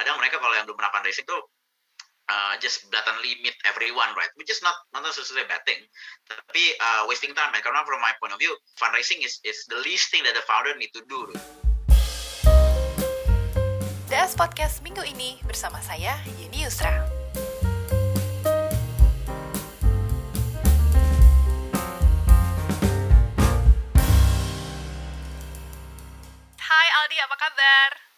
kadang mereka kalau yang belum pernah fundraising tuh uh, just blatantly meet everyone, right? Which is not not necessarily a bad thing. Tapi uh, wasting time, right? Karena from my point of view, fundraising is is the least thing that the founder need to do. DS Podcast minggu ini bersama saya Yeni Yusra. Hai Aldi, apa kabar?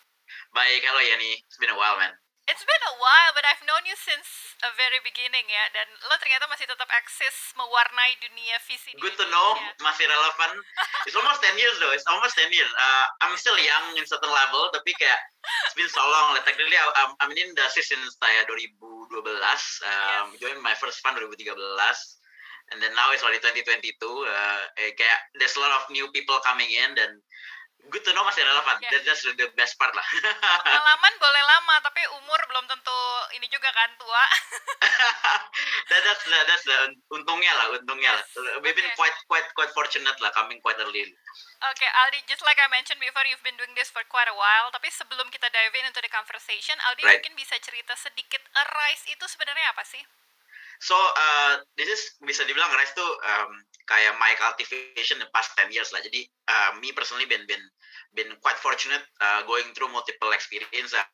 Baik, halo Yani. It's been a while, man. It's been a while, but I've known you since a very beginning ya. Dan lo ternyata masih tetap eksis mewarnai dunia visi. Good to know, Indonesia. masih relevan. It's almost 10 years though. It's almost 10 years. Uh, I'm still young in certain level, tapi kayak it's been so long. Like, technically, I'm, I'm in industry since saya 2012. Um, Join my first fund 2013. And then now it's already 2022. Uh, eh, kayak there's a lot of new people coming in dan good to know masih relevan. Yeah. That's just the best part lah. Pengalaman boleh lama, tapi umur belum tentu ini juga kan tua. that, that's the, that's the untungnya lah, untungnya lah. We've been Okay. quite quite quite fortunate lah coming quite early. Oke, Aldi, just like I mentioned before, you've been doing this for quite a while. Tapi sebelum kita dive in into the conversation, Aldi Right. mungkin bisa cerita sedikit Arise itu sebenarnya apa sih? So uh, this is bisa dibilang Rise tuh um, kayak my cultivation the past 10 years lah. Jadi uh, me personally been been been quite fortunate uh, going through multiple experience. Uh,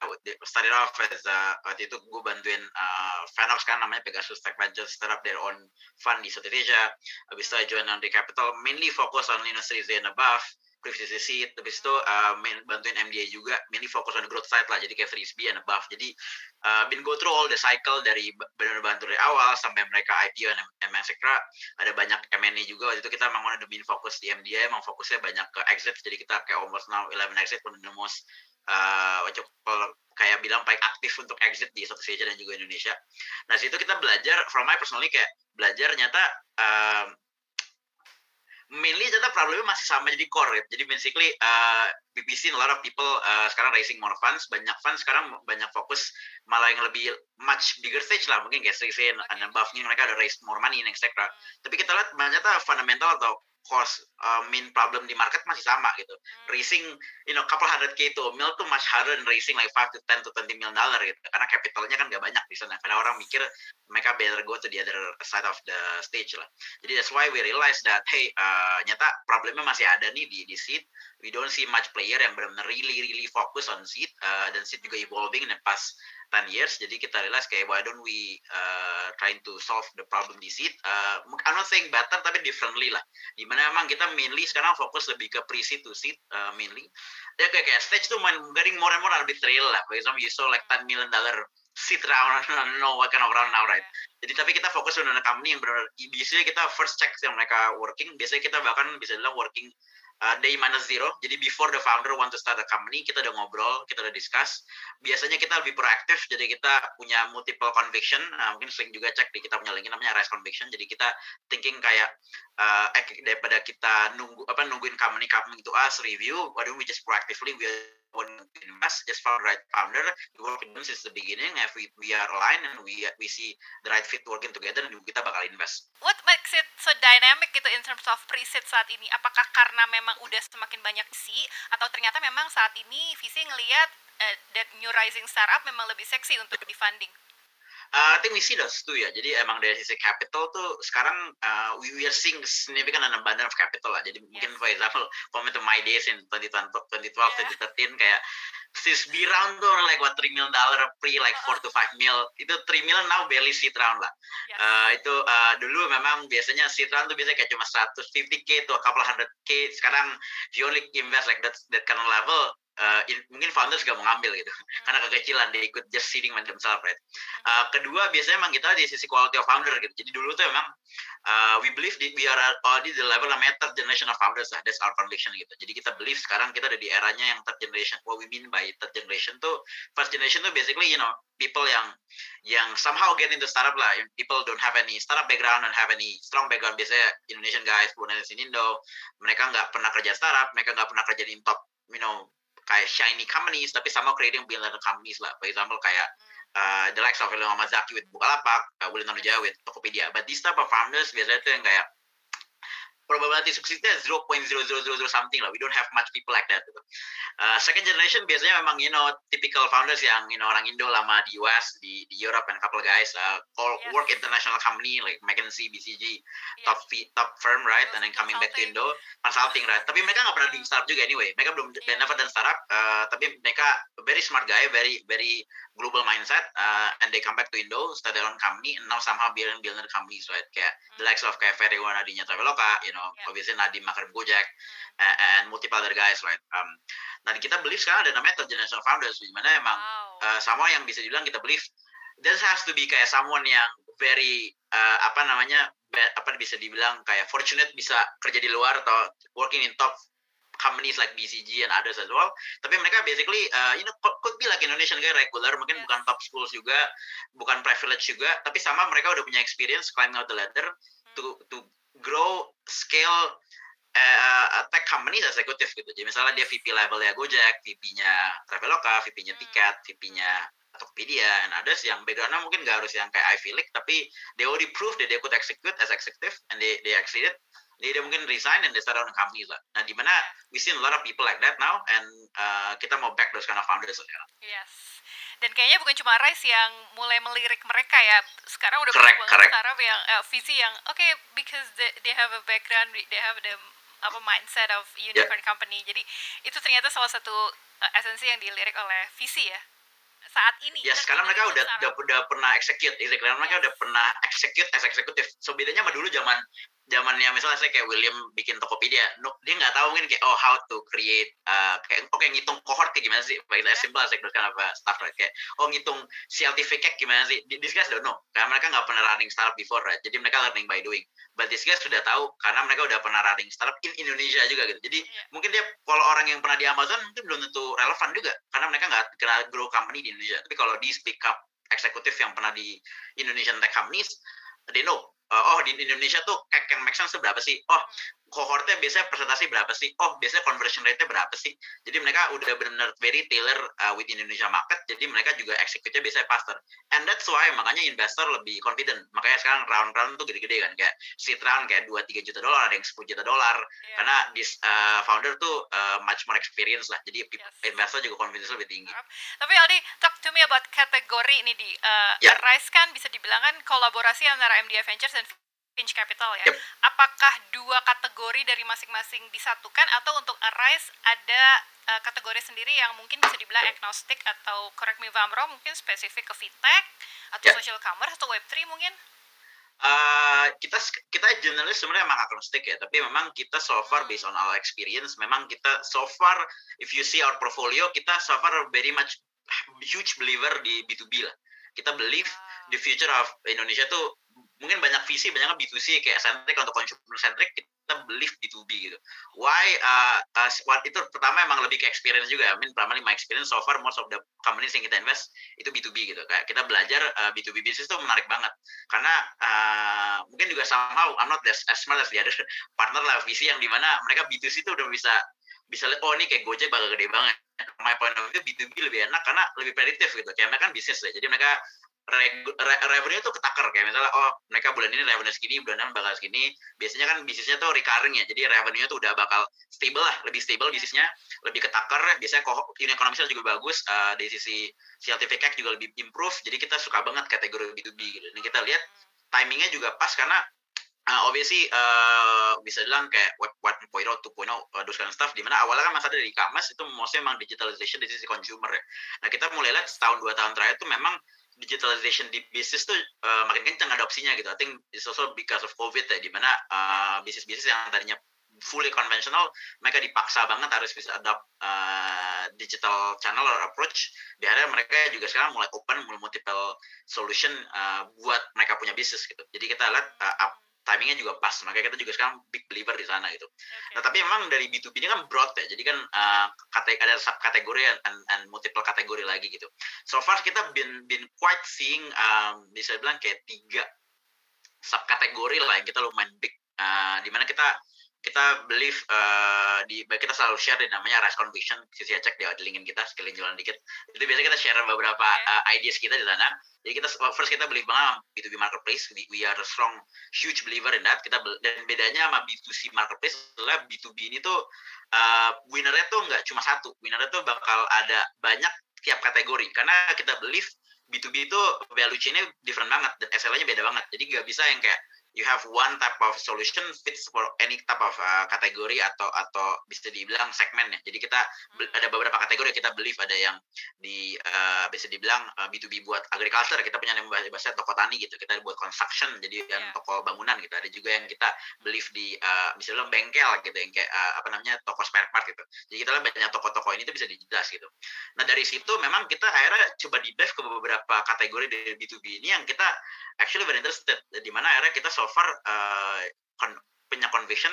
started off as uh, waktu itu gue bantuin uh, Fanox kan namanya Pegasus Tech Ventures start up their own fund di Southeast Asia. Habis itu I join Andre Capital mainly focus on A and above. Previous seed, habis itu uh, main, bantuin MDA juga, mainly fokus on the growth side lah, jadi kayak B and above. Jadi uh, been go through all the cycle dari benar-benar bantu dari awal sampai mereka IPO dan M- etc. Ada banyak M&A juga. Waktu itu kita memang the main fokus di MDA, emang fokusnya banyak ke exit. Jadi kita kayak almost now 11 exit, one of the most uh, call, kayak bilang paling aktif untuk exit di Southeast Asia dan juga Indonesia. Nah situ kita belajar, from my personally kayak belajar nyata um, mainly ternyata problemnya masih sama jadi core gitu. Jadi basically uh, we've seen a lot of people uh, sekarang raising more funds, banyak funds sekarang banyak fokus malah yang lebih much bigger stage lah mungkin A and above-nya mereka ada raise more money and etc. Tapi kita lihat ternyata fundamental atau cost uh, main problem di market masih sama gitu. Raising you know couple hundred k to a mil tuh much harder than raising like 5 to 10 to 20 million dollar gitu. Karena capitalnya kan gak banyak di sana. Karena orang mikir mereka better go to the other side of the stage lah. Jadi that's why we realize that hey uh, nyata problemnya masih ada nih di di seed. We don't see much player yang benar-benar really really fokus on seed uh, dan seed juga evolving in the past 10 years. Jadi kita realize kayak why don't we uh, trying to solve the problem di seed. Uh, I'm not saying better tapi differently lah. Di mana emang kita mainly sekarang fokus lebih ke pre-seed to seed uh, mainly. Ya kayak, kayak stage tuh main getting more and more arbitrary lah. For example, you saw like 10 million dollar seed round, know what kind of round now, right? Jadi tapi kita fokus dengan company yang benar biasanya kita first check yang mereka working, biasanya kita bahkan bisa bilang working uh, day minus zero. Jadi before the founder want to start a company, kita udah ngobrol, kita udah discuss. Biasanya kita lebih proaktif, jadi kita punya multiple conviction. Nah, mungkin sering juga cek di kita punya link namanya rise conviction. Jadi kita thinking kayak uh, eh, daripada kita nunggu apa nungguin company coming to us review, don't we just proactively we to invest just for the right founder. We work with them since the beginning. If we, we are aligned and we we see the right fit working together, dan kita bakal invest. What makes it so dynamic gitu in terms of pre-seed saat ini? Apakah karena memang udah semakin banyak visi atau ternyata memang saat ini visi ngelihat eh, that new rising startup memang lebih seksi untuk di funding? Uh, I think we see those too ya. Jadi emang dari sisi capital tuh sekarang uh, we, we are seeing significant an abundance of capital lah. Jadi mungkin for example, comment to my days in 2012, 2012 2013 kayak sis B round tuh like what 3 million dollar pre like 4 to 5 mil. Itu 3 million now barely seed round lah. Yes. Uh, itu uh, dulu memang biasanya seed round tuh biasanya kayak cuma 150k to a couple hundred k. Sekarang if you only invest like that that kind of level, uh, in- mungkin founders gak mau ngambil gitu. Karena kekecilan dia ikut just seeding themselves right? Uh, kedua biasanya emang kita di sisi quality of founder gitu. Jadi dulu tuh emang uh, we believe that we are already the level namanya third generation of founders lah. That's our conviction gitu. Jadi kita believe sekarang kita ada di eranya yang third generation. What we mean by third generation tuh first generation tuh basically you know people yang yang somehow get into startup lah. People don't have any startup background and have any strong background biasanya Indonesian guys bukan in Indo mereka nggak pernah kerja startup mereka nggak pernah kerja di top you know kayak shiny companies tapi sama creating billion companies lah for example kayak uh, the likes of Elon Mazaki with Bukalapak, uh, William Tanuja with Tokopedia. But these type of founders biasanya tuh yang kayak probability suksesnya 0.0000 something lah we don't have much people like that gitu. Uh, second generation biasanya memang you know typical founders yang you know orang Indo lama di US di, di Europe and couple guys uh, all yes. work international company like McKinsey BCG yes. top top firm right and then coming back to Indo consulting right tapi mereka nggak pernah di startup juga anyway mereka belum yeah. never done startup uh, tapi mereka very smart guy very very global mindset uh, and they come back to Indo start their own company and now somehow building building companies right kayak mm. the likes of kayak Ferry Wanadinya Traveloka you know yeah. obviously Nadim Makarim Gojek mm. and, and multiple other guys right um, nah kita believe sekarang ada namanya third generation founders di mana emang wow. uh, sama yang bisa dibilang kita believe there has to be kayak someone yang very uh, apa namanya apa bisa dibilang kayak fortunate bisa kerja di luar atau working in top companies like BCG and others as well. Tapi mereka basically, uh, you know, could be like Indonesian guy regular, mungkin bukan top schools juga, bukan privilege juga, tapi sama mereka udah punya experience climbing out the ladder to to grow, scale uh, tech companies executive gitu. Jadi misalnya dia VP level ya Gojek, VP-nya Traveloka, VP-nya hmm. Tiket, VP-nya Tokopedia and others yang backgroundnya mungkin gak harus yang kayak Ivy League, tapi they already proved that they could execute as executive and they they exceeded jadi dia mungkin resign and they start own company lah. Nah, di mana we see a lot of people like that now and uh, kita mau back those kind of founders sekarang. Yes. Dan kayaknya bukan cuma Rice yang mulai melirik mereka ya. Sekarang udah banyak banget startup yang uh, visi yang oke okay, because they, they have a background, they have the apa mindset of unicorn yeah. company. Jadi itu ternyata salah satu uh, esensi yang dilirik oleh visi ya saat ini. Ya, sekarang mereka udah, udah udah pernah execute, execute. mereka udah pernah execute as eksekutif. So bedanya sama dulu zaman zamannya misalnya saya kayak William bikin Tokopedia, no, dia nggak tahu mungkin kayak oh how to create uh, kayak oke okay, ngitung cohort kayak gimana sih, yeah. simple sih terus kind of stuff right kayak oh ngitung CLTV CAC gimana sih, these guys don't know karena mereka nggak pernah running startup before right, jadi mereka learning by doing. But these guys sudah tahu karena mereka udah pernah running startup in Indonesia juga gitu. Jadi yeah. mungkin dia kalau orang yang pernah di Amazon mungkin belum tentu relevan juga karena mereka nggak kena grow company di Indonesia. Tapi kalau di speak up eksekutif yang pernah di Indonesian tech companies, they know uh, oh di Indonesia tuh kayak yang make sense berapa sih? Oh kohortnya biasanya presentasi berapa sih? Oh biasanya conversion rate-nya berapa sih? Jadi mereka udah benar very tailor uh, with Indonesia market. Jadi mereka juga execute-nya biasanya faster. And that's why makanya investor lebih confident. Makanya sekarang round-round tuh gede-gede kan kayak seed round kayak 2 3 juta dolar, ada yang 10 juta dolar. Yeah. Karena this uh, founder tuh uh, much more experience lah. Jadi yes. investor juga confidence lebih tinggi. Tapi Aldi, talk to me about kategori ini di uh, yeah. Rise kan bisa dibilang kan kolaborasi antara MDF Ventures dan pinch capital ya. Yep. Apakah dua kategori dari masing-masing disatukan atau untuk Arise ada uh, kategori sendiri yang mungkin bisa dibilang agnostik atau correct me if I'm wrong mungkin spesifik ke fintech atau yep. social commerce atau web3 mungkin? Uh, kita kita generally sebenarnya memang agnostik ya, tapi memang kita so far based on our experience, memang kita so far if you see our portfolio, kita so far very much huge believer di B2B lah. Kita believe wow. the future of Indonesia tuh mungkin banyak visi banyaknya B2C kayak centric untuk consumer centric kita believe B2B gitu. Why uh, uh, what itu pertama emang lebih ke experience juga I mean primarily my experience so far most of the companies yang kita invest itu B2B gitu. Kayak kita belajar uh, B2B business itu menarik banget. Karena uh, mungkin juga somehow I'm not as, as smart as the other partner lah visi yang di mana mereka B2C itu udah bisa bisa lihat oh ini kayak Gojek bakal gede banget. My point of view B2B lebih enak karena lebih prediktif gitu. Kayak mereka kan bisnis deh. Jadi mereka re revenue tuh ketakar. Kayak misalnya oh mereka bulan ini revenue segini bulan depan bakal segini. Biasanya kan bisnisnya tuh recurring ya. Jadi revenue tuh udah bakal stable lah. Lebih stable bisnisnya. Lebih ketakar. Biasanya unit ekonomisnya juga bagus. Uh, dari sisi CAC juga lebih improve. Jadi kita suka banget kategori B2B gitu. Ini kita lihat timingnya juga pas karena uh, obviously uh, bisa bilang kayak web 1.0, 2.0, uh, those kind of stuff. Di mana awalnya kan masa dari e-commerce itu mostly memang digitalization dari sisi consumer ya. Nah kita mulai lihat setahun dua tahun terakhir itu memang digitalization di bisnis tuh uh, makin kencang adopsinya gitu. I think it's also because of COVID ya, di mana uh, bisnis-bisnis yang tadinya fully conventional, mereka dipaksa banget harus bisa adopt uh, digital channel or approach. Di mereka juga sekarang mulai open, mulai multiple solution uh, buat mereka punya bisnis gitu. Jadi kita lihat uh, timingnya juga pas. Makanya kita juga sekarang big believer di sana gitu. Okay. nah tapi memang dari B2B ini kan broad ya. Jadi kan uh, kate ada sub kategori and, and multiple kategori lagi gitu. So far kita been been quite seeing um, bisa bilang kayak tiga sub kategori lah yang kita lumayan big. Uh, di mana kita kita believe uh, di kita selalu share di namanya Rise Conviction. Sisi cek di, di linkin kita sekalian jualan dikit. Itu biasanya kita share beberapa uh, ideas kita di sana. Jadi kita first kita believe banget B2B marketplace. We, we are a strong huge believer in that. Kita dan bedanya sama B2C marketplace adalah B2B ini tuh uh, winnernya tuh nggak cuma satu. Winnernya tuh bakal ada banyak tiap kategori. Karena kita believe B2B itu value chain-nya different banget dan SLA-nya beda banget. Jadi nggak bisa yang kayak you have one type of solution fits for any type of uh, kategori atau atau bisa dibilang segmen ya. Jadi kita hmm. ada beberapa kategori kita believe ada yang di uh, bisa dibilang uh, B2B buat agriculture, kita punya yang bahasa toko tani gitu. Kita buat construction jadi yang yeah. toko bangunan gitu. Ada juga yang kita believe di uh, bisa dibilang bengkel gitu yang kayak uh, apa namanya toko spare part gitu. Jadi kita banyak toko-toko ini tuh bisa dijelas gitu. Nah dari situ memang kita akhirnya coba di ke beberapa kategori dari B2B ini yang kita actually very interested di mana akhirnya kita so far uh, punya conviction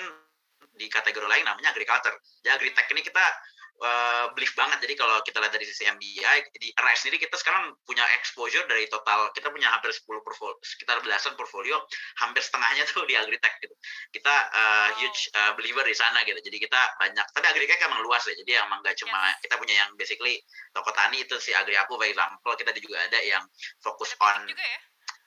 di kategori lain namanya agriculture. Ya agritech ini kita uh, belief banget. Jadi kalau kita lihat dari sisi MBI di Arise sendiri kita sekarang punya exposure dari total kita punya hampir 10 portfolio sekitar belasan portfolio, hampir setengahnya tuh di agritech gitu. Kita uh, huge uh, believer di sana gitu. Jadi kita banyak tapi agritech emang luas ya. Jadi emang nggak cuma yes. kita punya yang basically toko tani itu si agri aku for example kita juga ada yang fokus on juga ya?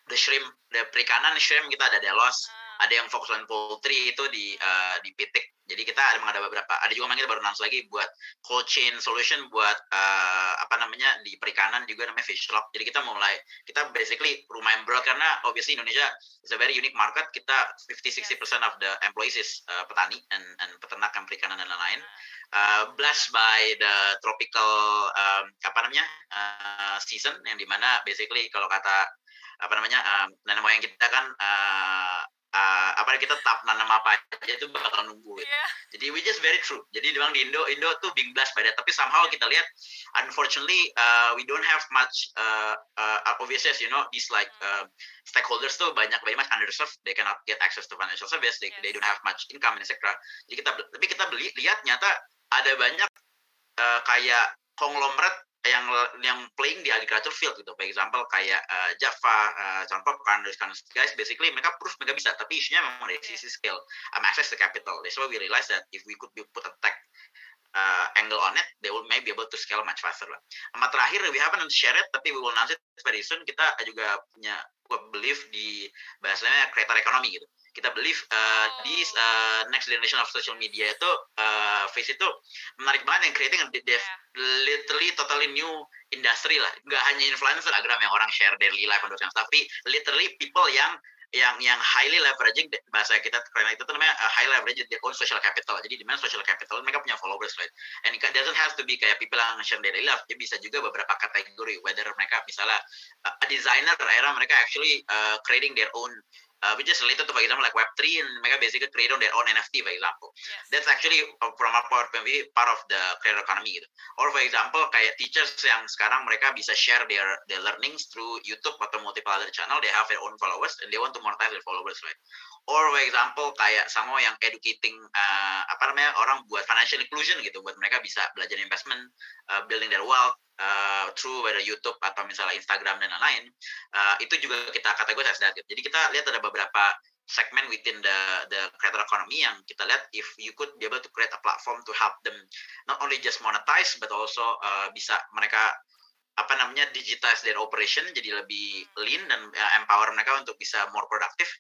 The shrimp, the perikanan shrimp kita ada Delos, hmm. ada yang fokus on poultry itu di uh, di Pitik. Jadi kita ada ada beberapa, ada juga kita baru announce lagi buat cold chain solution buat uh, apa namanya di perikanan juga namanya fish lock. Jadi kita mulai kita basically lumayan broad karena obviously Indonesia is a very unique market. Kita 50-60% of the employees is uh, petani and, and peternak dan perikanan dan lain-lain. Uh, blessed by the tropical um, apa namanya uh, season yang di mana basically kalau kata apa namanya uh, nenek moyang kita kan uh, uh, apa kita tetap nanam apa aja itu bakal nunggu. Yeah. jadi we just very true. Jadi memang di Indo Indo tuh being blessed by that. Tapi somehow kita lihat unfortunately uh, we don't have much uh, uh, obviously you know these like uh, stakeholders tuh banyak very much underserved. They cannot get access to financial service. They, yes. they don't have much income etc jadi kita tapi kita beli lihat nyata ada banyak uh, kayak konglomerat yang yang playing di agriculture field gitu. For example kayak uh, Java, uh, contoh kan those kind of guys basically mereka proof mereka bisa tapi isunya memang dari sisi skill, um, access to capital. That's why we realize that if we could be put a tech uh, angle on it, they will maybe able to scale much faster lah. Sama terakhir, we haven't share it, tapi we will announce it very soon. Kita juga punya belief di bahasanya creator economy gitu kita believe uh, di uh, next generation of social media itu uh, face itu menarik banget yang creating a yeah. literally totally new industry lah nggak hanya influencer Instagram yang orang share daily life and those tapi literally people yang yang yang highly leveraging bahasa kita karena itu namanya uh, high leverage their own social capital. Jadi di mana social capital mereka punya followers right. And it doesn't have to be kayak people yang share daily life. Ya bisa juga beberapa kategori whether mereka misalnya uh, a designer era mereka actually uh, creating their own uh, which is related to, for example, like Web3, and mereka basically create on their own NFT, for example. Yes. That's actually uh, from our point of view part of the creator economy. Gitu. Or for example, kayak teachers yang sekarang mereka bisa share their their learnings through YouTube atau multiple other channel, they have their own followers and they want to monetize their followers, right? Or for example, kayak sama yang educating uh, apa namanya orang buat financial inclusion gitu, buat mereka bisa belajar investment, uh, building their wealth, uh, through whether YouTube atau misalnya Instagram dan lain-lain, uh, itu juga kita kategori as that. Jadi kita lihat ada beberapa segmen within the the creator economy yang kita lihat if you could be able to create a platform to help them not only just monetize but also uh, bisa mereka apa namanya digitize their operation jadi lebih lean dan uh, empower mereka untuk bisa more productive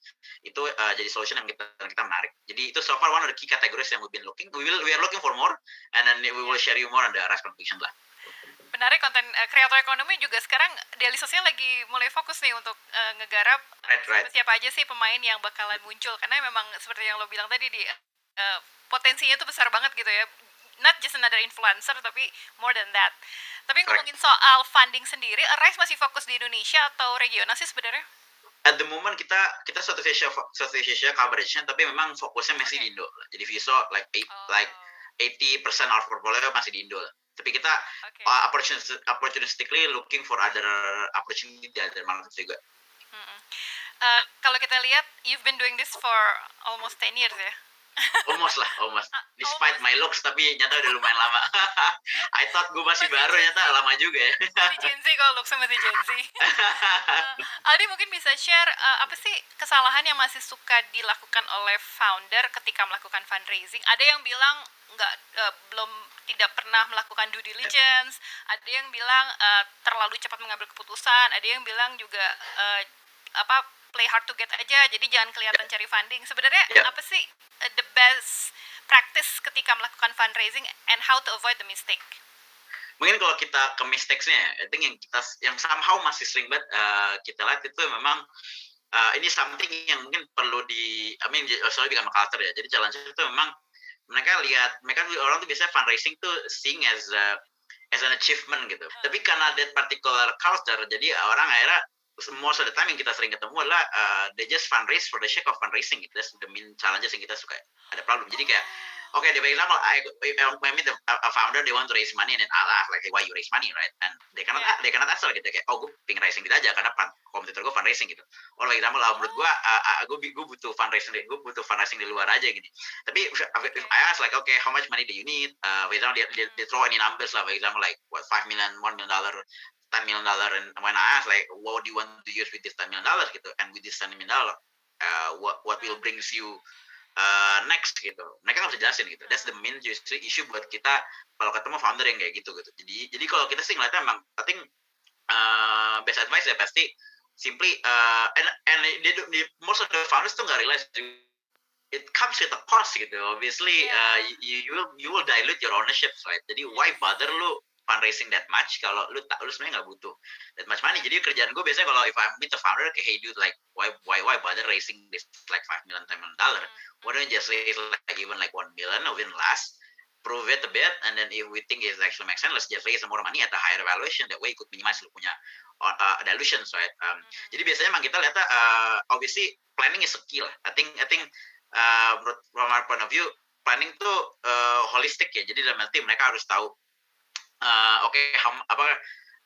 itu uh, jadi solution yang kita kita menarik jadi itu so far one of the key categories yang we've been looking we will we are looking for more and then we will share you more on the conviction lah menarik konten kreator uh, ekonomi juga sekarang daily sosial lagi mulai fokus nih untuk uh, ngegarap right, right. siapa aja sih pemain yang bakalan muncul. Karena memang seperti yang lo bilang tadi di uh, potensinya tuh besar banget gitu ya. Not just another influencer tapi more than that. Tapi ngomongin soal funding sendiri Arise masih fokus di Indonesia atau regional sih sebenarnya? At the moment kita kita South Asia South Asia coverage-nya tapi memang fokusnya masih okay. di Indo. Jadi Viso like eight, oh. like 80% of portfolio masih di Indo tapi kita okay. uh, opportunistic, opportunistically looking for other opportunity di other market juga. Hmm. Uh, kalau kita lihat, you've been doing this for almost 10 years ya. almost lah almost. Despite my looks tapi nyata udah lumayan lama. I thought gue masih, baru nyata lama juga ya. Masih Gen Z kalau looks masih Gen Z. Uh, Aldi mungkin bisa share uh, apa sih kesalahan yang masih suka dilakukan oleh founder ketika melakukan fundraising? Ada yang bilang nggak uh, belum tidak pernah melakukan due diligence. Ada yang bilang uh, terlalu cepat mengambil keputusan. Ada yang bilang juga uh, apa play hard to get aja jadi jangan kelihatan yeah. cari funding sebenarnya yeah. apa sih uh, the best practice ketika melakukan fundraising and how to avoid the mistake mungkin kalau kita ke mistakesnya I think yang kita yang somehow masih sering banget uh, kita lihat itu memang uh, ini something yang mungkin perlu di I mean soalnya become culture ya jadi challenge itu memang mereka lihat mereka orang tuh biasanya fundraising tuh seeing as a, as an achievement gitu hmm. tapi karena that particular culture jadi orang akhirnya most of the time yang kita sering ketemu adalah uh, they just fundraise for the sake of fundraising gitu. That's the main challenges yang kita suka ada problem. Jadi kayak okay, for example, I, I meet a, founder, they want to raise money, and then I'll ask like, why you raise money, right? And they cannot, yeah. they cannot answer gitu kayak, oh gue pengen raising gitu aja karena kompetitor gue fundraising gitu. Or for example, uh, menurut gue, uh, uh, gue gue butuh fundraising, gue butuh fundraising di luar aja gini. Tapi if, if I ask like, okay, how much money do you need? Uh, for example, they, they, they throw any numbers lah, for example, like what five million, one million dollar ten million dollar and when I ask like what do you want to use with this ten million dollars gitu and with this ten million dollar uh, what what will brings you uh, next gitu. Mereka nggak bisa jelasin gitu. That's the main justru issue buat kita kalau ketemu founder yang kayak gitu gitu. Jadi jadi kalau kita sih ngeliatnya emang I think uh, best advice ya pasti simply uh, and and they, they, most of the founders tuh nggak realize it comes with a cost gitu. Obviously uh, you, you will you will dilute your ownership right? Jadi why bother lu fundraising that much kalau lu tak lu sebenarnya nggak butuh that much money. Jadi kerjaan gue biasanya kalau if I meet the founder kayak hey dude like why why why bother raising this like five million ten million dollar? Mm-hmm. why don't you just raise like even like one million or even less prove it a bit and then if we think it actually makes sense let's just raise more money at a higher valuation. That way ikut minimize lu punya uh, uh, dilutions right? Um, mm-hmm. jadi biasanya emang kita lihat uh, obviously planning is a key lah. I think I think uh, from our point of view planning tuh uh, holistic ya. Jadi dalam arti mereka harus tahu uh, oke okay, apa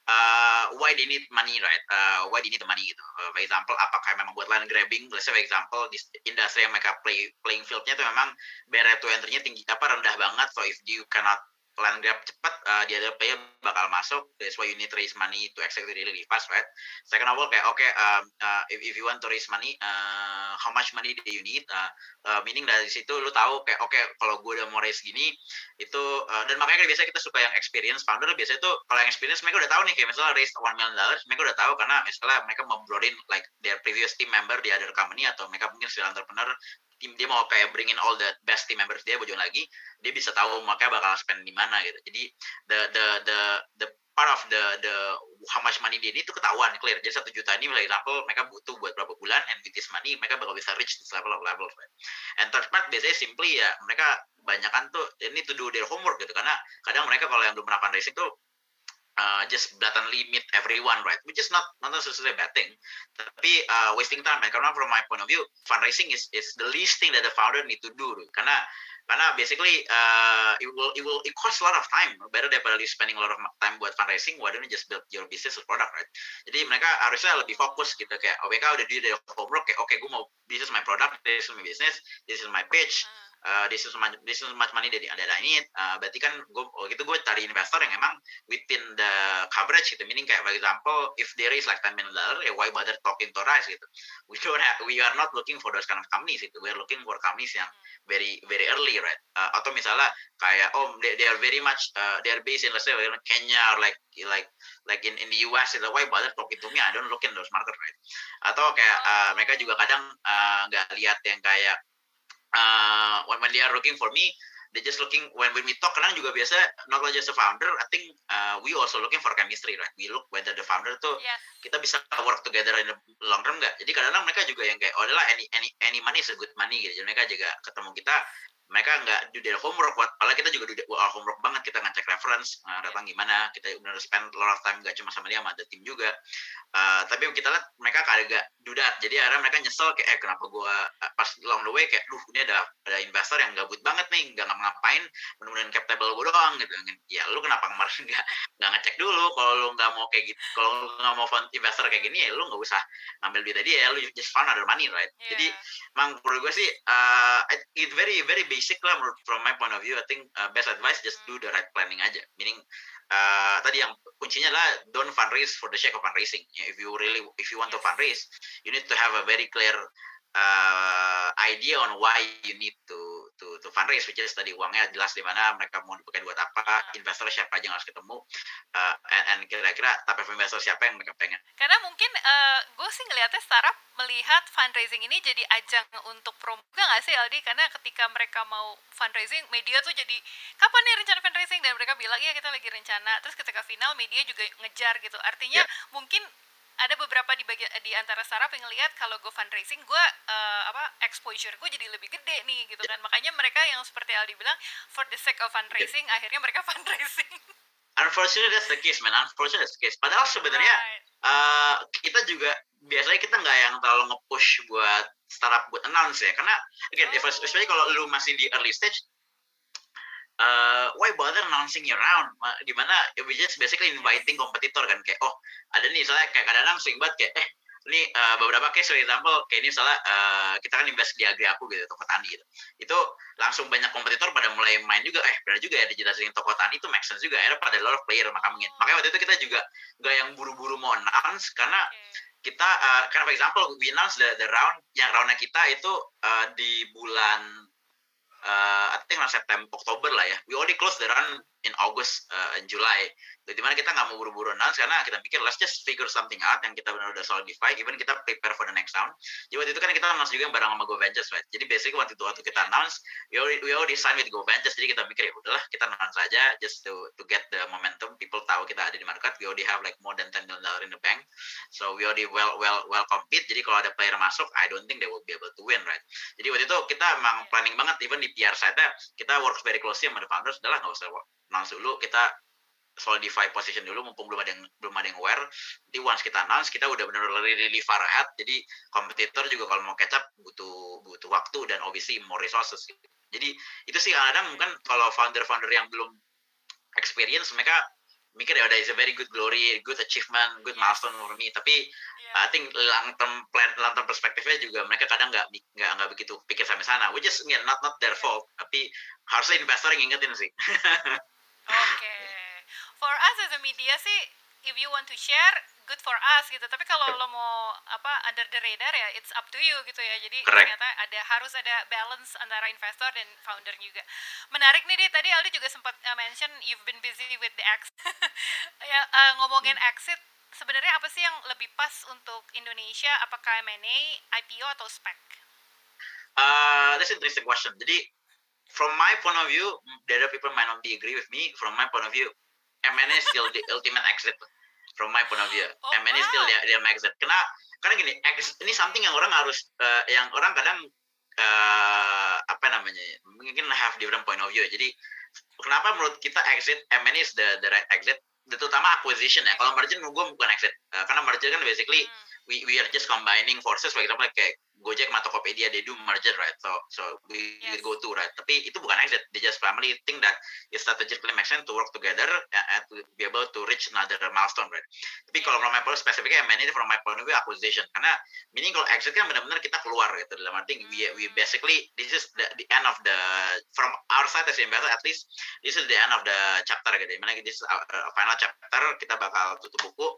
uh, why they need money right? Uh, why they need the money gitu. For example apakah memang buat land grabbing? Let's say for example di industri yang mereka play playing fieldnya itu memang barrier to entry-nya tinggi apa rendah banget. So if you cannot land grab cepat uh, di other player bakal masuk that's why you need to raise money to execute really, fast right? Second of all kayak oke okay, um, uh, if, if you want to raise money uh, how much money do you need? Uh, uh, meaning dari situ lu tahu kayak oke okay, kalau gue udah mau raise gini itu uh, dan makanya biasanya kita suka yang experience founder biasanya itu kalau yang experience mereka udah tahu nih kayak misalnya raise one million dollars mereka udah tahu karena misalnya mereka mau broaden like their previous team member di other company atau mereka mungkin serial entrepreneur tim dia mau kayak bring in all the best team members dia bojong lagi dia bisa tahu makanya bakal spend di mana gitu. Jadi the the the the part of the the how much money dia ini itu ketahuan clear. Jadi satu juta ini misalnya example mereka butuh buat berapa bulan and with this money mereka bakal bisa reach this level of level right? and third part biasanya simply ya mereka banyak kan tuh ini to do their homework gitu. Karena kadang mereka kalau yang belum pernah fundraising tuh uh, just blatantly meet everyone, right? Which is not not necessarily a bad thing. Tapi uh, wasting time, karena from my point of view, fundraising is is the least thing that the founder need to do. Karena karena basically uh, it will it will it cost a lot of time. Better daripada you spending a lot of time buat fundraising, why don't you just build your business or product, right? Jadi mereka harusnya lebih fokus gitu kayak OBK udah di homework kayak oke okay, gue mau is my product, this is my business, this is my pitch. Hmm uh, this is much this is much money dari ada ini uh, berarti kan gue oh gitu gue cari investor yang emang within the coverage gitu. Meaning kayak for example if there is like 10 million dollar ya why bother talking to us gitu? We don't have, we are not looking for those kind of companies gitu. We are looking for companies yang very very early right? Uh, atau misalnya kayak oh they, they are very much uh, they are based in let's say Kenya or like like like in in the US itu why bother talking to me? I don't look in those market right? Atau kayak uh, mereka juga kadang nggak uh, lihat yang kayak uh, when, when they are looking for me they just looking when when we talk kadang juga biasa not just a founder I think uh, we also looking for chemistry right? We look whether the founder tuh yes. kita bisa work together in the long term nggak? Jadi kadang-kadang mereka juga yang kayak oh adalah any any any money is a good money gitu. Jadi mereka juga ketemu kita mereka nggak do their homework buat padahal kita juga do our homework banget kita ngecek reference uh, datang gimana kita benar spend a lot of time nggak cuma sama dia sama ada tim juga. Uh, tapi kita lihat mereka agak dudat jadi akhirnya mereka nyesel kayak eh kenapa gue uh, pas long the way kayak duh ini ada ada investor yang gabut banget nih nggak ngapain benar-benar cap table gue doang gitu. Ya lu kenapa kemarin nggak nggak ngecek dulu kalau lu nggak mau kayak gitu kalau lu nggak mau fund investor kayak gini ya lu nggak usah ngambil duit tadi ya lu just fund other money right? Yeah. jadi emang menurut gue sih uh, it very very basic lah from my point of view. I think uh, best advice just do the right planning aja. Meaning uh, tadi yang kuncinya adalah don't fundraise for the sake of fundraising. If you really if you want to fundraise, you need to have a very clear uh, idea on why you need to to to fundraise which is tadi uangnya jelas di mana mereka mau dipakai buat apa investor siapa aja yang harus ketemu uh, and, and kira-kira type of investor siapa yang mereka pengen. Karena mungkin uh, gue sih ngelihatnya startup melihat fundraising ini jadi ajang untuk promo juga nggak sih Aldi? Karena ketika mereka mau fundraising media tuh jadi kapan nih rencana fundraising? Dan mereka bilang iya kita lagi rencana. Terus ketika final media juga ngejar gitu. Artinya yeah. mungkin ada beberapa di bagian di antara startup yang ngelihat kalau gue fundraising gue uh, apa exposure gue jadi lebih gede nih gitu kan makanya mereka yang seperti Aldi bilang for the sake of fundraising yeah. akhirnya mereka fundraising unfortunately that's the case man unfortunately that's the case padahal sebenarnya right. uh, kita juga biasanya kita nggak yang terlalu nge-push buat startup buat announce ya karena again oh. especially kalau lu masih di early stage uh, why bother announcing your round? Di mana we just basically inviting kompetitor kan kayak oh ada nih misalnya kayak kadang-kadang sering banget kayak eh ini uh, beberapa case for example kayak ini misalnya uh, kita kan invest di agri aku gitu toko tani gitu. Itu langsung banyak kompetitor pada mulai main juga. Eh benar juga ya dijelasin toko tani itu make sense juga. Akhirnya pada lot of player makamnya makanya waktu itu kita juga gak yang buru-buru mau announce karena kita uh, karena for example we announce the, the round yang roundnya kita itu uh, di bulan uh, I think around September Oktober lah ya. We already close the run in August uh, and July jadi mana kita nggak mau buru-buru announce karena kita pikir let's just figure something out yang kita benar udah solidify even kita prepare for the next round jadi waktu itu kan kita announce juga yang bareng sama Go Ventures right jadi basically waktu itu waktu kita announce we already, we already sign with Go Ventures jadi kita mikir ya udahlah kita announce saja just to to get the momentum people tahu kita ada di market we already have like more than 10 million dollar in the bank so we already well well well compete jadi kalau ada player masuk I don't think they will be able to win right jadi waktu itu kita emang planning banget even di PR side kita works very closely sama the founders udahlah nggak usah announce dulu kita solidify position dulu mumpung belum ada yang belum ada yang aware nanti once kita announce kita udah benar-benar really far ahead. Jadi kompetitor juga kalau mau catch up butuh butuh waktu dan obviously more resources. Jadi itu sih kadang mungkin kalau founder-founder yang belum experience mereka mikir ya udah is a very good glory good achievement good milestone for me. Tapi yeah. I think long term plan long term perspektifnya juga mereka kadang nggak nggak nggak begitu pikir sampai sana. Which is yeah, not not their fault. Tapi harusnya investor yang ingetin sih. Oke. For us as a media sih, if you want to share, good for us gitu. Tapi kalau lo mau apa under the radar ya, it's up to you gitu ya. Jadi Correct. ternyata ada harus ada balance antara investor dan founder juga. Menarik nih, di tadi Aldi juga sempat uh, mention you've been busy with the exit. ya, uh, ngomongin hmm. exit, sebenarnya apa sih yang lebih pas untuk Indonesia? Apakah M&A, IPO atau SPAC? Uh, that's interesting question. Jadi from my point of view, the other people might not be agree with me. From my point of view, MNA is still the ultimate exit. From my point of view, oh, MNA wow. still the, the exit. Karena karena gini, exit, ini something yang orang harus, uh, yang orang kadang uh, apa namanya, mungkin have different point of view. Jadi kenapa menurut kita exit MNA is the the right exit? Terutama acquisition ya. Kalau merger gue bukan exit, uh, karena merger kan basically hmm. we we are just combining forces. For example, kayak Gojek sama Tokopedia they do merger right? So so we, yes. we go to right? Tapi itu bukan exit they just family think that it strategically makes sense to work together and to be able to reach another milestone right? Tapi kalau from my point spesifiknya ini from my point of view acquisition. Karena meaning kalau exit kan benar-benar kita keluar gitu. Dalam arti we, we hmm. basically this is the, the end of the from our side as investor at least this is the end of the chapter gitu. Di mana this is our, uh, final chapter kita bakal tutup buku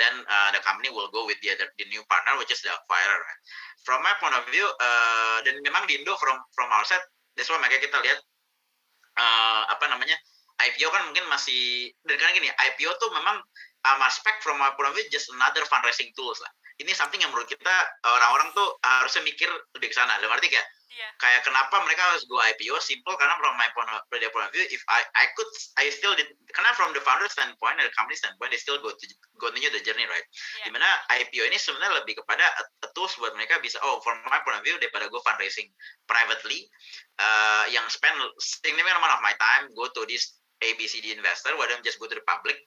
then uh, the company will go with the other the new partner which is the acquirer right? from my point of view uh, dan memang di Indo from from our side that's why makanya kita lihat uh, apa namanya IPO kan mungkin masih dan karena gini IPO tuh memang um, aspek from my point of view just another fundraising tools lah ini something yang menurut kita orang-orang tuh harusnya mikir lebih ke sana. Dalam arti kayak yeah. kayak kenapa mereka harus go IPO simple karena from my point of, point of view if I I could I still did karena from the founder standpoint the company standpoint they still go to continue the journey right. Yeah. Di mana IPO ini sebenarnya lebih kepada a, a tools buat mereka bisa oh from my point of view daripada go fundraising privately uh, yang spend significant amount of my time go to this ABCD investor, why don't just go to the public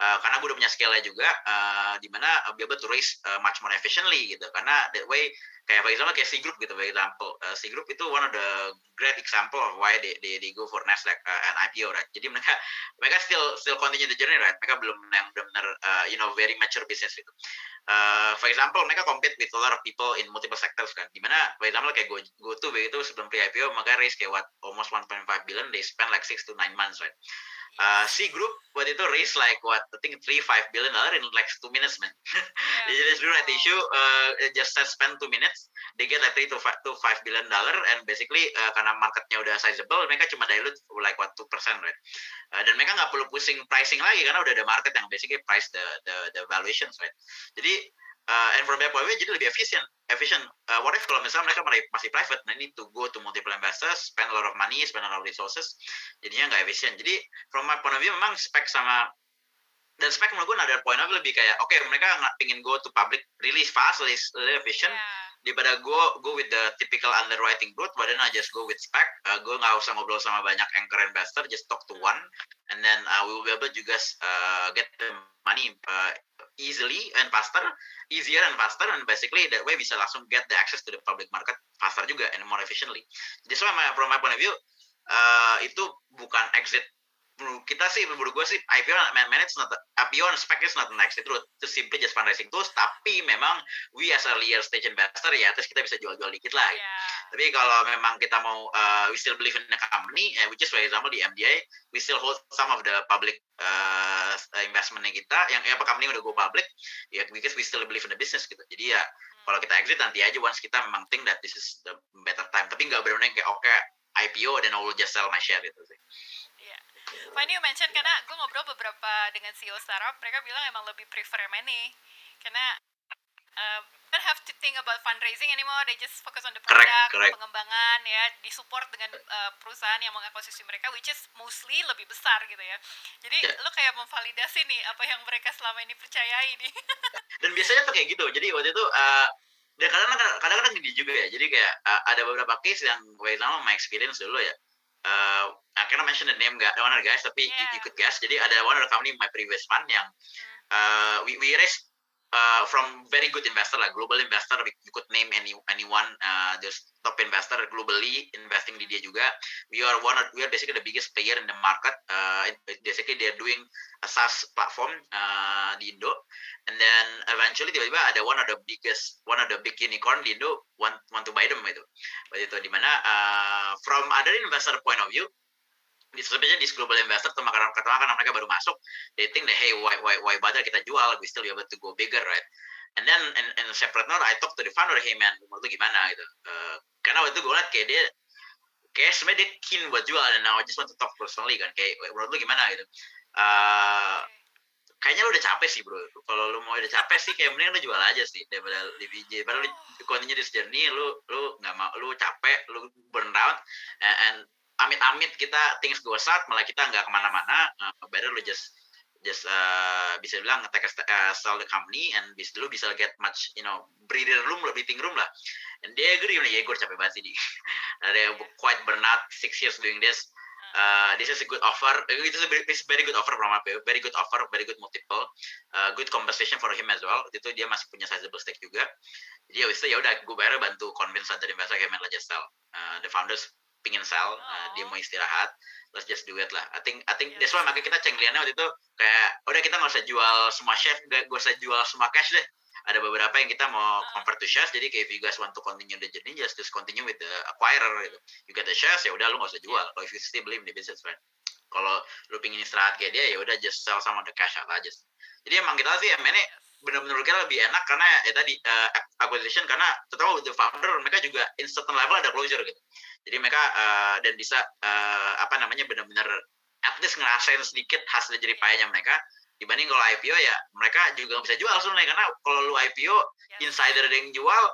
uh, karena gue udah punya scale juga uh, di mana uh, be able to raise uh, much more efficiently gitu. Karena that way kayak for example kayak C group gitu for example. Uh, C group itu one of the great example of why they they, they go for Nasdaq uh, and IPO right? Jadi mereka mereka still still continue the journey right? Mereka belum yang benar-benar uh, you know very mature business gitu. Uh, for example mereka compete with a lot of people in multiple sectors kan? Di mana for example kayak go go begitu sebelum pre IPO mereka raise kayak what almost 1.5 billion they spend like six to nine months right uh, C group waktu itu raise like what I think three five billion dollar in like two minutes man. Yeah. they just do right issue uh, just spend two minutes they get like three to five to five billion dollar and basically uh, karena marketnya udah sizable mereka cuma dilute like what two percent right. Uh, dan mereka nggak perlu pusing pricing lagi karena udah ada market yang basically price the the, the valuations right. Jadi uh, and from that point of view jadi lebih efisien. Efficient uh, what if kalau misalnya mereka masih private nah need to go to multiple investors spend a lot of money spend a lot of resources jadinya nggak efisien. Jadi from my point of view memang spek sama dan spek menurut gue ada point of view lebih kayak oke okay, mereka nggak pingin go to public release fast release, release efficient daripada gue go with the typical underwriting route, but then I just go with spec. Uh, gue nggak usah ngobrol sama banyak anchor investor, just talk to one, and then uh, we will be able to just uh, get the money uh, easily and faster, easier and faster, and basically that way bisa langsung get the access to the public market faster juga and more efficiently. Jadi so from my point of view, uh, itu bukan exit kita sih menurut gue sih IPO manage not IPO and spec is not the next. Route itu simply just fundraising tools tapi memang we as a earlier stage investor ya terus kita bisa jual-jual dikit lah. Yeah. tapi kalau memang kita mau uh, we still believe in the company uh, which is for example di MDA we still hold some of the public uh, investmentnya kita yang ya, apa company udah go public ya because we still believe in the business gitu. Jadi ya hmm. kalau kita exit nanti aja once kita memang think that this is the better time. Tapi nggak benar-benar kayak oke okay, IPO dan I will just sell my share gitu sih Fanny you mention karena gue ngobrol beberapa dengan CEO startup, mereka bilang emang lebih prefer M&A karena uh, don't have to think about fundraising anymore, they just focus on the product, correct, correct. pengembangan ya, disupport dengan uh, perusahaan yang mengakuisisi mereka, which is mostly lebih besar gitu ya. Jadi yeah. lo kayak memvalidasi nih apa yang mereka selama ini percayai nih. Dan biasanya tuh kayak gitu. Jadi waktu itu uh, dan kadang-kadang kadang-kadang gini juga ya. Jadi kayak uh, ada beberapa case yang gue sama my experience dulu ya uh, I cannot mention the name gak one of the guys tapi yeah. you, you could guess jadi ada one of the company my previous fund yang uh, we we raise uh, from very good investor like global investor you could name any anyone uh, there's top investor globally investing di dia juga. We are one of, we are basically the biggest player in the market uh, basically they're doing a SaaS platform uh, di Indo. And then eventually tiba-tiba ada one of the biggest one of the big unicorn di Indo want want to buy them itu itu di mana uh, from other investor point of view sebenarnya di global investor tuh karena karena mereka baru masuk they think that hey why why why bother kita jual? We still be able to go bigger right? And then in, in separate note I talk to the founder hey man menurut lu gimana gitu. Uh, karena waktu itu gue liat kayak dia kayak sebenarnya dia keen buat jual dan now I just want to talk personally kan. Kayak menurut lu gimana? Gitu. Uh, kayaknya lu udah capek sih bro. Kalau lu mau udah capek sih kayak mending lu jual aja sih daripada di VJ padahal lu continue this journey lu lu nggak mau lu capek lu burn out and, and amit-amit kita things go south malah kita nggak ke mana-mana uh, better lu just just uh, bisa bilang take a, uh, sell the company and bisa lu bisa get much you know breather room breathing room lah and dia agree ya gue capek banget sih di ada quite burn out six years doing this uh, this is a good offer. It is a very, it's very good offer from APO, very good offer, very good multiple, uh, good compensation for him as well. Itu dia masih punya sizable stake juga. Jadi ya wis ya udah gue bayar bantu convince other investor kayak just sell. Uh, the founders pingin sell, uh, dia mau istirahat, let's just do it lah. I think I think that's why makanya kita cengliannya waktu itu kayak udah kita nggak usah jual semua share, gak usah jual semua cash deh. Ada beberapa yang kita mau convert to shares jadi kayak if you guys want to continue the journey just just continue with the acquirer gitu. You get the shares ya udah lu nggak usah jual. Kalau if you still believe in the business right? Kalau lu pingin istirahat kayak dia ya udah just sell sama the cash out aja. Jadi emang kita sih ini benar-benar kita lebih enak karena ya tadi uh, acquisition karena terutama the founder mereka juga in certain level ada closure gitu jadi mereka uh, dan bisa uh, apa namanya benar-benar at least ngerasain sedikit hasil payahnya mereka dibanding kalau IPO ya mereka juga nggak bisa jual sebenarnya karena kalau lu IPO yes. insider ada yang jual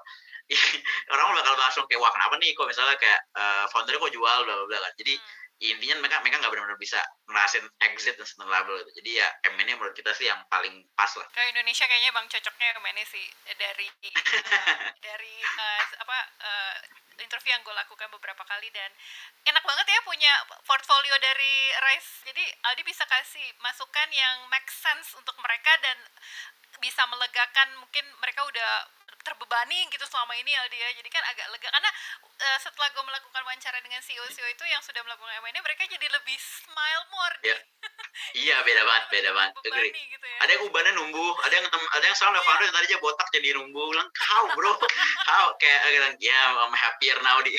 orang bakal langsung kayak wah kenapa nih kok misalnya kayak uh, foundernya kok jual bla bla kan jadi hmm. Intinya mereka mereka nggak benar-benar bisa ngerasain exit dan certain level gitu. jadi ya M&A menurut kita sih yang paling pas lah. Ke Indonesia kayaknya bang cocoknya M&A sih. Dari dari uh, apa uh, interview yang gue lakukan beberapa kali dan enak banget ya punya portfolio dari Rice. Jadi Aldi bisa kasih masukan yang make sense untuk mereka dan bisa melegakan mungkin mereka udah terbebani gitu selama ini Aldi ya jadi kan agak lega. Karena uh, setelah gue melakukan wawancara dengan CEO CEO itu yang sudah melakukan M&A mereka jadi lebih smile more yeah. iya beda banget beda banget. Agree. Gitu ya. ada yang ubannya numbuh ada yang ada yang sama yeah. yang tadinya botak jadi numbuh. Bilang how bro. How kayak bilang ya yeah, I'm happier now di.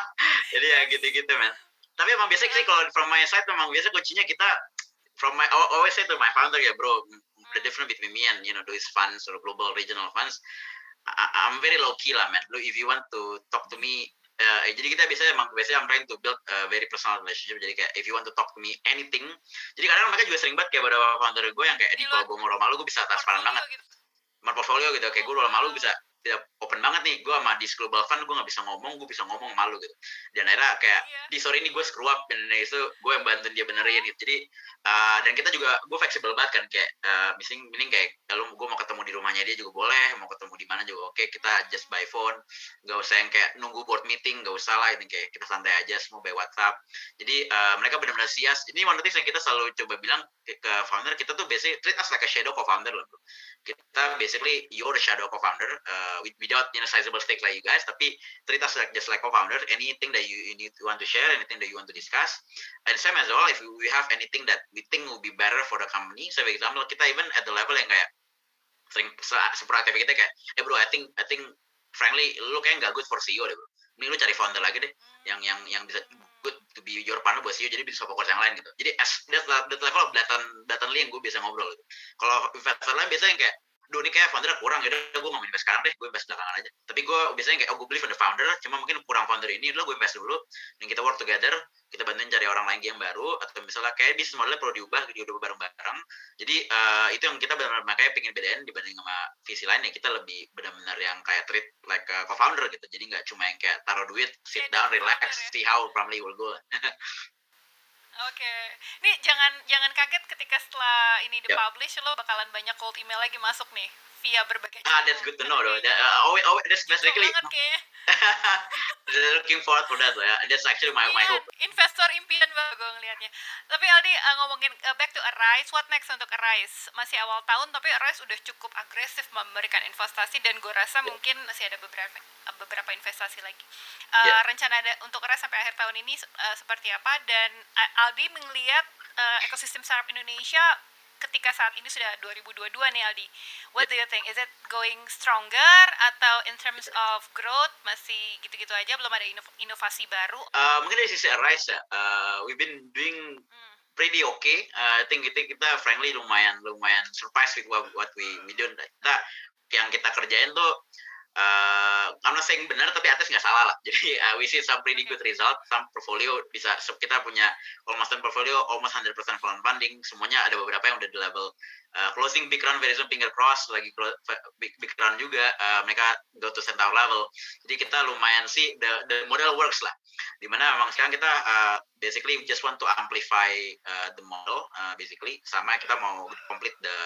Jadi ya gitu-gitu man. Tapi emang biasa sih kalau from my side memang biasa kuncinya kita from my always say to my founder ya bro the difference between me and you know those funds or global regional funds I, I'm very low key lah man. Look, if you want to talk to me, uh, jadi kita biasanya emang biasanya I'm trying to build a very personal relationship. Jadi kayak if you want to talk to me anything, jadi kadang mereka juga sering banget kayak pada founder gue yang kayak di kalau gue mau malu gue bisa transparan banget. Gitu. Portfolio gitu, kayak gue malu bisa tidak open banget nih. Gue sama di global fund gue nggak bisa ngomong gue bisa ngomong malu gitu. Dan akhirnya kayak yeah. di sore ini gue screw up. Dan itu gue yang bantuin dia benerin gitu. Jadi uh, dan kita juga gue fleksibel banget kan kayak uh, missing meaning kayak kalau gue mau ketemu di rumahnya dia juga boleh mau ketemu di mana juga oke kita just by phone. Nggak usah yang kayak nunggu board meeting nggak usah lah ini kayak kita santai aja semua by WhatsApp. Jadi uh, mereka benar-benar sias. Ini one of yang kita selalu coba bilang ke, ke founder kita tuh basically treat us like a shadow co-founder loh kita basically you're the shadow co-founder uh, without you know sizable stake like you guys tapi treat us like just like co-founder anything that you, you need to want to share anything that you want to discuss. And same as well if we have anything that we think will be better for the company so for example kita even at the level yang kayak sering seproaktif kita kayak eh bro I think I think frankly lu kayak nggak good for CEO deh bro ini lu cari founder lagi deh yang yang yang bisa good to be your partner buat CEO jadi bisa fokus yang lain gitu. Jadi as that, that level of data data yang gue bisa ngobrol gitu. Kalau investor lain biasanya kayak duh ini kayak founder kurang ya udah gue nggak invest sekarang deh gue invest belakangan aja. Tapi gue biasanya kayak oh gue believe in the founder cuma mungkin kurang founder ini udah gue invest dulu dan kita work together kita bantuin cari orang lain yang baru atau misalnya kayak bisnis modelnya perlu diubah diubah bareng-bareng. Jadi uh, itu yang kita benar-benar makanya pengen bedain dibanding sama visi lain ya kita lebih benar-benar yang kayak treat like a co-founder gitu. Jadi nggak cuma yang kayak taruh duit sit down relax ya. see how probably will go Oke, okay. ini jangan jangan kaget ketika setelah ini dipublish yep. lo bakalan banyak cold email lagi masuk nih via berbagai. Ah, that's good to know though. That, uh, oh, oh, that's basically. looking forward for that ya. That's actually my my iya, hope. Investor impian banget gue ngelihatnya. Tapi Aldi uh, ngomongin uh, back to Arise, what next untuk Arise? Masih awal tahun tapi Arise udah cukup agresif memberikan investasi dan gue rasa yeah. mungkin masih ada beberapa uh, beberapa investasi lagi. Uh, yeah. Rencana ada untuk Arise sampai akhir tahun ini uh, seperti apa dan uh, Aldi melihat uh, ekosistem startup Indonesia ketika saat ini sudah 2022 nih Aldi. What do you think? Is it going stronger atau in terms of growth masih gitu-gitu aja belum ada inovasi baru? Uh, mungkin dari sisi Arise ya. Uh, we've been doing hmm. pretty okay. Uh, I think kita, kita frankly lumayan lumayan surprise with what, what we we do. Kita yang kita kerjain tuh uh, I'm not saying benar tapi atas nggak salah lah. Jadi uh, we see some pretty good result, some portfolio bisa kita punya almost 10 portfolio almost 100% funding, semuanya ada beberapa yang udah di level uh, closing big round very soon finger cross lagi big, big round juga uh, mereka go to centaur level. Jadi kita lumayan sih the the model works lah. Di mana memang sekarang kita uh, basically we just want to amplify uh, the model uh, basically sama kita mau complete the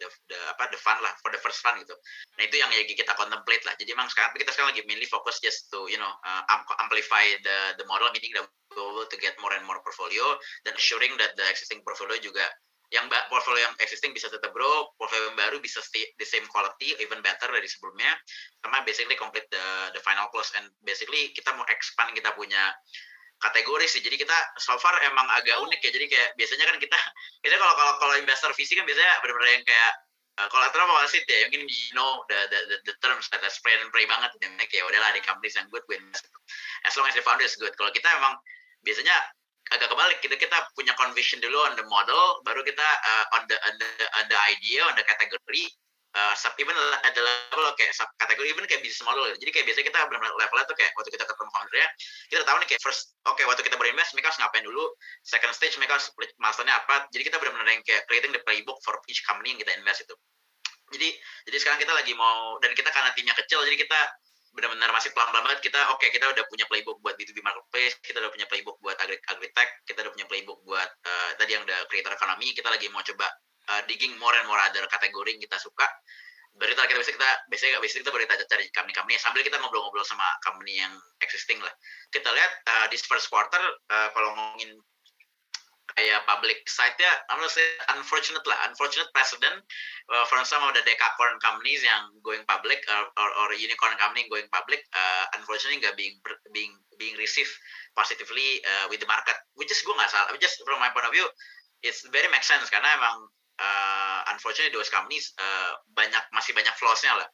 the, the apa the fund lah for the first fund gitu. Nah itu yang lagi kita contemplate lah. Jadi memang sekarang kita sekarang lagi mainly fokus just to you know uh, amplify the the model meaning that we to get more and more portfolio dan assuring that the existing portfolio juga yang portfolio yang existing bisa tetap grow, portfolio yang baru bisa stay the same quality, even better dari sebelumnya, sama basically complete the the final close and basically kita mau expand kita punya kategori sih. Jadi kita so far emang agak unik ya. Jadi kayak biasanya kan kita biasanya kalau kalau kalau investor VC kan biasanya benar-benar yang kayak uh, apa sih ya mungkin you know the the the, the terms that spray and pray banget dan kayak udahlah di companies yang good win as long as the founder is good. Kalau kita emang biasanya agak kebalik kita kita punya conviction dulu on the model baru kita uh, on the on the on the idea on the category uh, sub even ada level kayak sub kategori even kayak business model jadi kayak biasanya kita benar levelnya tuh kayak waktu kita ketemu foundernya kita tahu nih kayak first oke okay, waktu kita berinvest mereka harus ngapain dulu? Second stage mereka harus milestone apa? Jadi kita benar-benar yang kayak creating the playbook for each company yang kita invest itu. Jadi jadi sekarang kita lagi mau dan kita karena timnya kecil jadi kita benar-benar masih pelan-pelan banget. Kita oke okay, kita udah punya playbook buat B2B marketplace kita udah punya playbook buat agri agritech kita udah punya playbook buat uh, tadi yang udah creator economy kita lagi mau coba uh, digging more and more other kategori yang kita suka. Baru kita bisa kita biasanya biasanya kita baru kita cari company-company sambil kita ngobrol-ngobrol sama company yang existing lah. Kita lihat uh, di first quarter uh, kalau ngomongin kayak public site ya, I'm gonna say unfortunate lah, unfortunate precedent uh, for some of the decacorn companies yang going public or, or, or unicorn company going public, uh, unfortunately nggak being being being received positively uh, with the market, which is gue nggak salah, which is from my point of view, it's very make sense. Karena emang uh, unfortunately those companies uh, banyak masih banyak flaws-nya lah.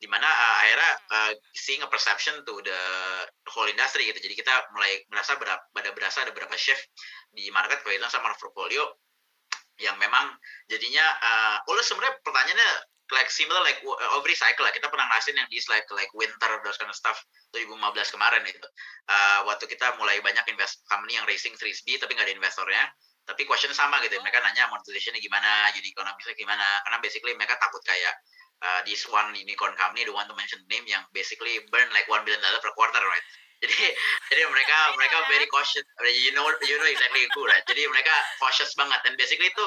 Di mana uh, akhirnya uh, seeing a perception to the whole industry gitu. Jadi kita mulai merasa berapa ada berasa ada berapa shift di market kalau sama portfolio yang memang jadinya uh, oh sebenarnya pertanyaannya like similar like every cycle lah. Kita pernah ngerasin yang di like like winter those kind of stuff 2015 kemarin itu. Uh, waktu kita mulai banyak invest company yang racing Series B tapi nggak ada investornya tapi question sama gitu mereka nanya monetizationnya gimana jadi ekonomisnya gimana. Karena basically mereka takut kayak uh, this one unicorn company the one to mention name yang basically burn like one billion dollar per quarter right? Jadi jadi mereka mereka very cautious. You know you know exactly who right? Jadi mereka cautious banget. Dan basically itu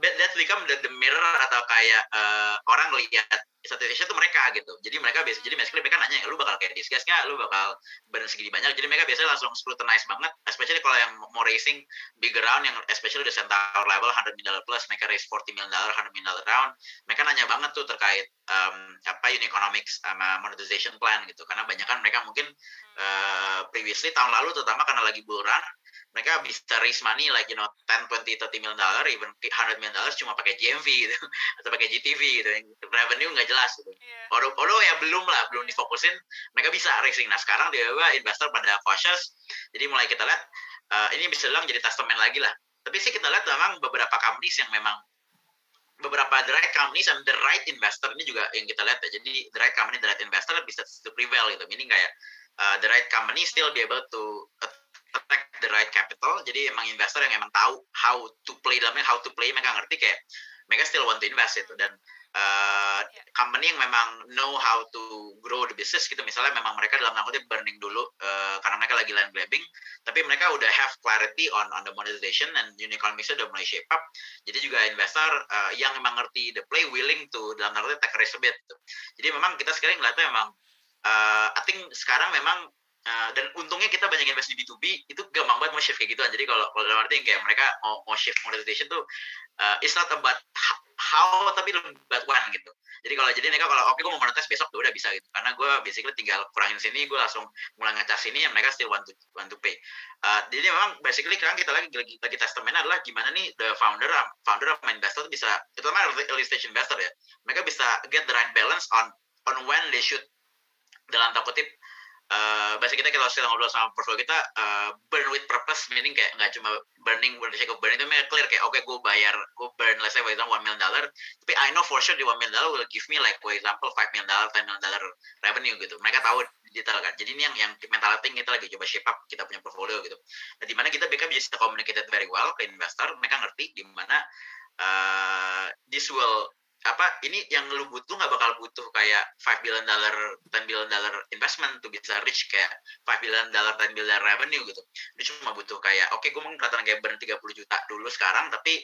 that's become the, the mirror atau kayak uh, orang lihat statistiknya tuh mereka gitu. Jadi mereka biasa jadi basically mereka nanya lu bakal kayak discuss nggak? Lu bakal burn segini banyak? Jadi mereka biasanya langsung scrutinize banget especially kalau yang mau racing big round yang especially the centaur level 100 million dollar plus mereka raise 40 million dollar 100 million dollar round mereka nanya banget tuh terkait um, apa unit economics sama monetization plan gitu. Karena banyak kan mereka mungkin uh, previously tahun lalu terutama karena lagi bull run mereka bisa raise money like you know 10, 20, 30 million dollar, even 100 million dollars cuma pakai GMV gitu, atau pakai GTV gitu, revenue nggak jelas gitu. Yeah. Although, although ya belum lah, belum difokusin, mereka bisa raising. Nah sekarang dia investor pada cautious, jadi mulai kita lihat uh, ini bisa bilang jadi testament lagi lah. Tapi sih kita lihat memang beberapa companies yang memang beberapa the right companies and the right investor ini juga yang kita lihat ya. Jadi the right company, the right investor bisa to prevail gitu. Ini kayak uh, the right company still be able to uh, attract the right capital. Jadi emang investor yang emang tahu how to play dalamnya how to play mereka ngerti kayak mereka still want to invest itu dan uh, company yang memang know how to grow the business gitu misalnya memang mereka dalam tanda burning dulu uh, karena mereka lagi land grabbing tapi mereka udah have clarity on on the monetization and unit economics udah mulai shape up. Jadi juga investor uh, yang memang ngerti the play willing to dalam tanda take risk a bit gitu. jadi memang kita sekarang ngeliatnya memang uh, I think sekarang memang Uh, dan untungnya kita banyak invest di B2B itu gampang banget mau shift kayak gitu jadi kalau kalau dalam arti kayak mereka mau, mau shift monetization tuh uh, it's not about how tapi lebih about when gitu. Jadi kalau jadi mereka kalau oke okay, gue mau monetize besok tuh udah bisa gitu. Karena gue basically tinggal kurangin sini gue langsung mulai ngecas sini yang mereka still want to want to pay. Uh, jadi memang basically sekarang kita lagi lagi, lagi testament adalah gimana nih the founder founder of investor bisa terutama early stage investor ya mereka bisa get the right balance on on when they should dalam tanda kutip uh, bahasa kita kalau sedang ngobrol sama portfolio kita uh, burn with purpose meaning kayak nggak cuma burning sake of burning itu clear kayak oke okay, gue bayar gue burn let's say for example one million dollar. Tapi I know for sure di one million dollar will give me like for example five million dollar ten million dollar revenue gitu. Mereka tahu detail kan? Jadi ini yang yang mentality kita lagi coba shape up kita punya portfolio gitu. Nah di mana kita bisa bisa communicated very well ke investor mereka ngerti di mana uh, this will apa ini yang lu butuh nggak bakal butuh kayak 5 billion dollar 10 billion dollar investment tuh bisa reach kayak 5 billion dollar 10 billion revenue gitu dia cuma butuh kayak oke okay, gue mau kelihatan kayak burn 30 juta dulu sekarang tapi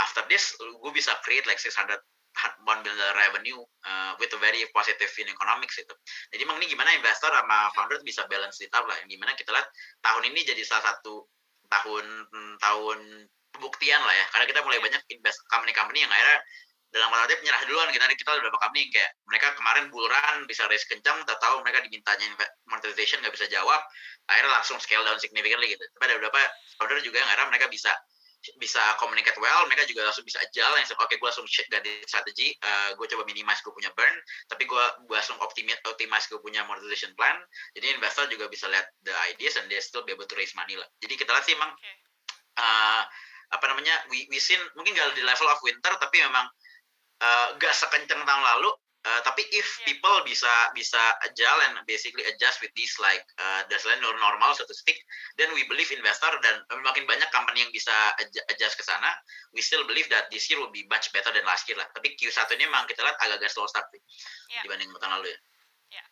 after this gue bisa create like 600 1 billion dollar revenue uh, with a very positive in economics itu. Jadi emang ini gimana investor sama founder bisa balance di lah. Yang gimana kita lihat tahun ini jadi salah satu tahun tahun pembuktian lah ya. Karena kita mulai banyak invest company-company yang akhirnya dalam relatif nyerah duluan kita kita udah beberapa kami kayak mereka kemarin bulan bisa raise kencang tak tahu mereka dimintanya monetization nggak bisa jawab akhirnya langsung scale down significantly gitu. Tapi ada beberapa founder juga yang akhirnya mereka bisa bisa communicate well mereka juga langsung bisa jalan yang oke okay, gue langsung shit ganti strategi uh, gue coba minimize gue punya burn tapi gue gue langsung optimize optimize gue punya monetization plan jadi investor juga bisa lihat the ideas and they still be able to raise money lah. Jadi kita lihat sih emang uh, apa namanya we, we seen mungkin gak di level of winter tapi memang uh, gak sekencang tahun lalu uh, tapi if yeah. people bisa bisa jalan basically adjust with this like uh, that's like normal so to speak then we believe investor dan makin banyak company yang bisa adjust ke sana we still believe that this year will be much better than last year lah tapi Q1 ini memang kita lihat agak-agak slow start yeah. dibanding tahun lalu ya yeah.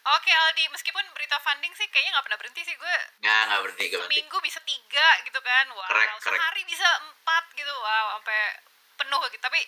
Oke Aldi, meskipun berita funding sih kayaknya nggak pernah berhenti sih gue. Nggak, nggak berhenti, nggak berhenti. Seminggu bisa tiga gitu kan, wow. Correct, correct. Sehari bisa empat gitu, wow. Sampai penuh gitu. Tapi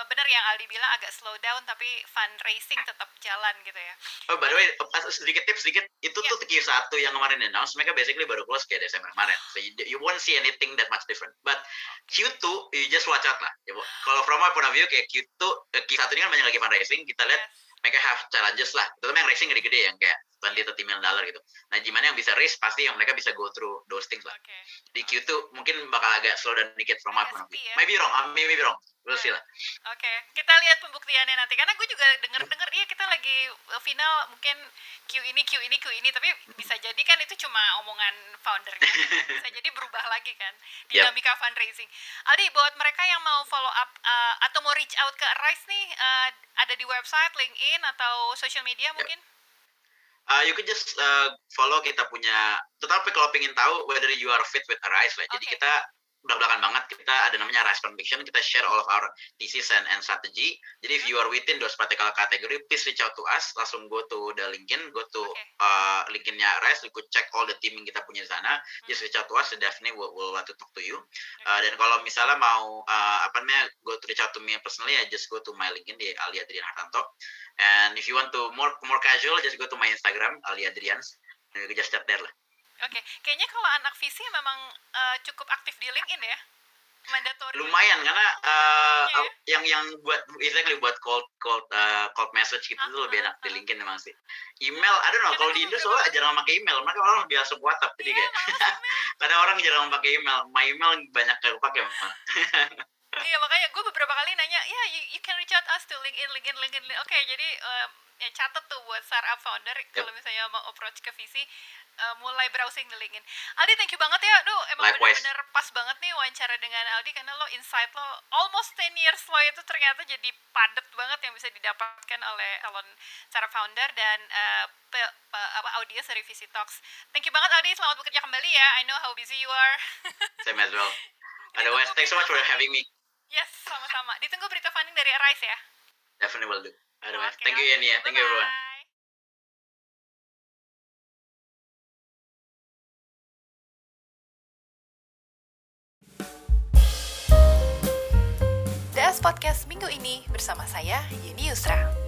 eh, benar yang Aldi bilang agak slow down, tapi fundraising tetap jalan gitu ya. Oh, by the way, sedikit tips sedikit. Itu Yeah. tuh Q1 yang kemarin announce, mereka basically baru close kayak Desember kemarin. So you, you won't see anything that much different. But Q2, you just watch out lah. Ya. Kalau from my point of view, kayak Q2, eh, Q1 ini kan banyak lagi fundraising. Kita lihat Yes. mereka have challenges lah. Terutama yang racing gede-gede yang kayak 20 30 million dollar gitu. Nah, gimana yang bisa race pasti yang mereka bisa go through those things lah. Oke. Di Q2 mungkin bakal agak slow down dikit from my Agak point of view. sepi ya. Maybe wrong, I maybe wrong. We'll see lah. Oke, kita lihat pembuktiannya nanti. Karena gue juga denger-denger iya kita lagi uh, final mungkin Q ini, Q ini, Q ini. Tapi bisa jadi kan itu cuma omongan foundernya. bisa jadi berubah lagi kan. Dinamika fundraising. Aldi, buat mereka yang mau follow up uh, atau mau reach out ke Arise nih, uh, ada di website, LinkedIn, atau social media mungkin? Uh, you could just uh, follow kita punya tetapi kalau pengen tahu whether you are fit with Arise lah jadi kita belak-belakan banget kita ada namanya Arise Conviction kita share all of our thesis and, and strategy. Jadi if you are within those particular category please reach out to us langsung go to the LinkedIn go to Oke. uh, LinkedIn-nya Arise you could check all the team yang kita punya di sana. Just reach out to us definitely we'll, we'll want to talk to you. Uh, dan kalau misalnya mau uh, apa namanya go to reach out to me personally ya just go to my LinkedIn di Ali Adrian Hartanto and if you want to more more casual just go to my Instagram Ali Adrians and you just chat there lah Oke, kayaknya kalau anak visi memang uh, cukup aktif di LinkedIn ya? Mandatory. lumayan karena uh, Iya. yang yang buat exactly buat cold cold uh, cold message gitu tuh lebih Ah, enak di ah. LinkedIn memang sih email I don't know kalau di Indo soalnya jarang pakai email mereka orang biasa WhatsApp jadi Iya, kayak kadang orang jarang pakai email my email banyak yang pakai memang Iya makanya gue beberapa kali nanya, ya you, you can reach out us to LinkedIn, LinkedIn, LinkedIn. LinkedIn." Oke jadi em, ya catat tuh buat startup founder kalau misalnya mau approach ke visi, eh, mulai browsing di LinkedIn. Aldi thank you banget ya, duh emang bener-bener pas banget nih wawancara dengan Aldi karena lo insight lo almost 10 years lo itu ternyata jadi padat banget yang bisa didapatkan oleh calon startup founder dan pe- pe- apa audiens dari Visi Talks. Thank you banget Aldi, selamat bekerja kembali ya. I know how busy you are. same as well otherwise thanks so much for having me yes, sama-sama. Ditunggu berita funding dari Arise ya. definitely will do Oke, thank you ya thank you everyone DS Podcast minggu ini bersama saya Yeni Yusra.